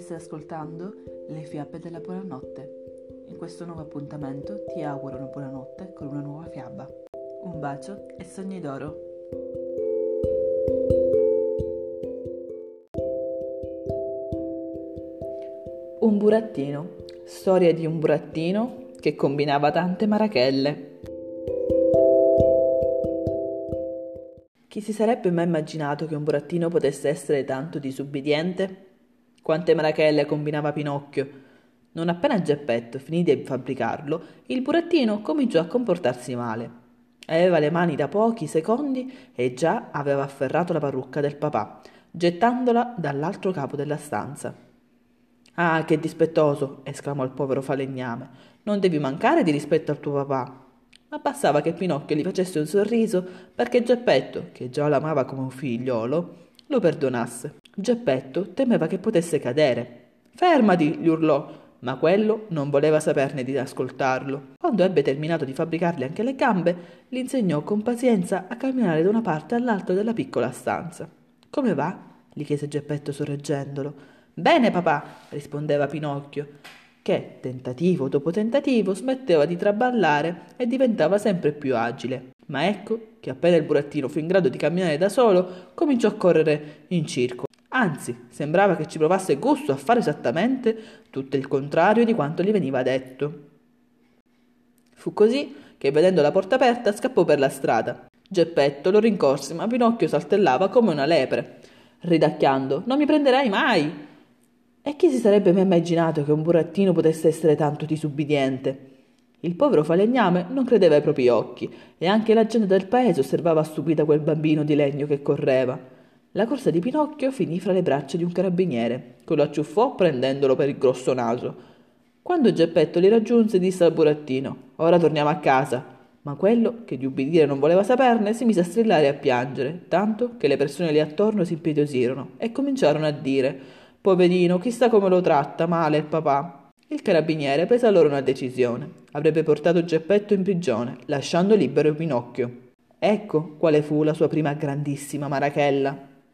stai ascoltando Le fiabe della buonanotte. In questo nuovo appuntamento ti auguro una buonanotte con una nuova fiaba. Un bacio e sogni d'oro. Un burattino. Storia di un burattino che combinava tante marachelle. Chi si sarebbe mai immaginato che un burattino potesse essere tanto disubbidiente? Quante marachelle combinava Pinocchio! Non appena Geppetto finì di fabbricarlo, il burattino cominciò a comportarsi male. Aveva le mani da pochi secondi e già aveva afferrato la parrucca del papà, gettandola dall'altro capo della stanza. Ah, che dispettoso! esclamò il povero falegname. Non devi mancare di rispetto al tuo papà ma bastava che Pinocchio gli facesse un sorriso perché Geppetto, che già l'amava come un figliolo, lo perdonasse. Geppetto temeva che potesse cadere. Fermati, gli urlò, ma quello non voleva saperne di ascoltarlo. Quando ebbe terminato di fabbricargli anche le gambe, gli insegnò con pazienza a camminare da una parte all'altra della piccola stanza. Come va? gli chiese Geppetto sorreggendolo. Bene, papà, rispondeva Pinocchio che, tentativo dopo tentativo, smetteva di traballare e diventava sempre più agile. Ma ecco che appena il burattino fu in grado di camminare da solo, cominciò a correre in circo. Anzi, sembrava che ci provasse gusto a fare esattamente tutto il contrario di quanto gli veniva detto. Fu così che, vedendo la porta aperta, scappò per la strada. Geppetto lo rincorse, ma Pinocchio saltellava come una lepre, ridacchiando: Non mi prenderai mai! E chi si sarebbe mai immaginato che un burattino potesse essere tanto disubbidiente? Il povero falegname non credeva ai propri occhi e anche la gente del paese osservava stupita quel bambino di legno che correva. La corsa di Pinocchio finì fra le braccia di un carabiniere, che lo acciuffò prendendolo per il grosso naso. Quando Geppetto li raggiunse disse al burattino Ora torniamo a casa. Ma quello, che di ubbidire non voleva saperne, si mise a strillare e a piangere, tanto che le persone lì attorno si impietosirono e cominciarono a dire Poverino, chissà come lo tratta male il papà. Il carabiniere prese allora una decisione. Avrebbe portato Geppetto in prigione, lasciando libero Pinocchio. Ecco quale fu la sua prima grandissima marachella.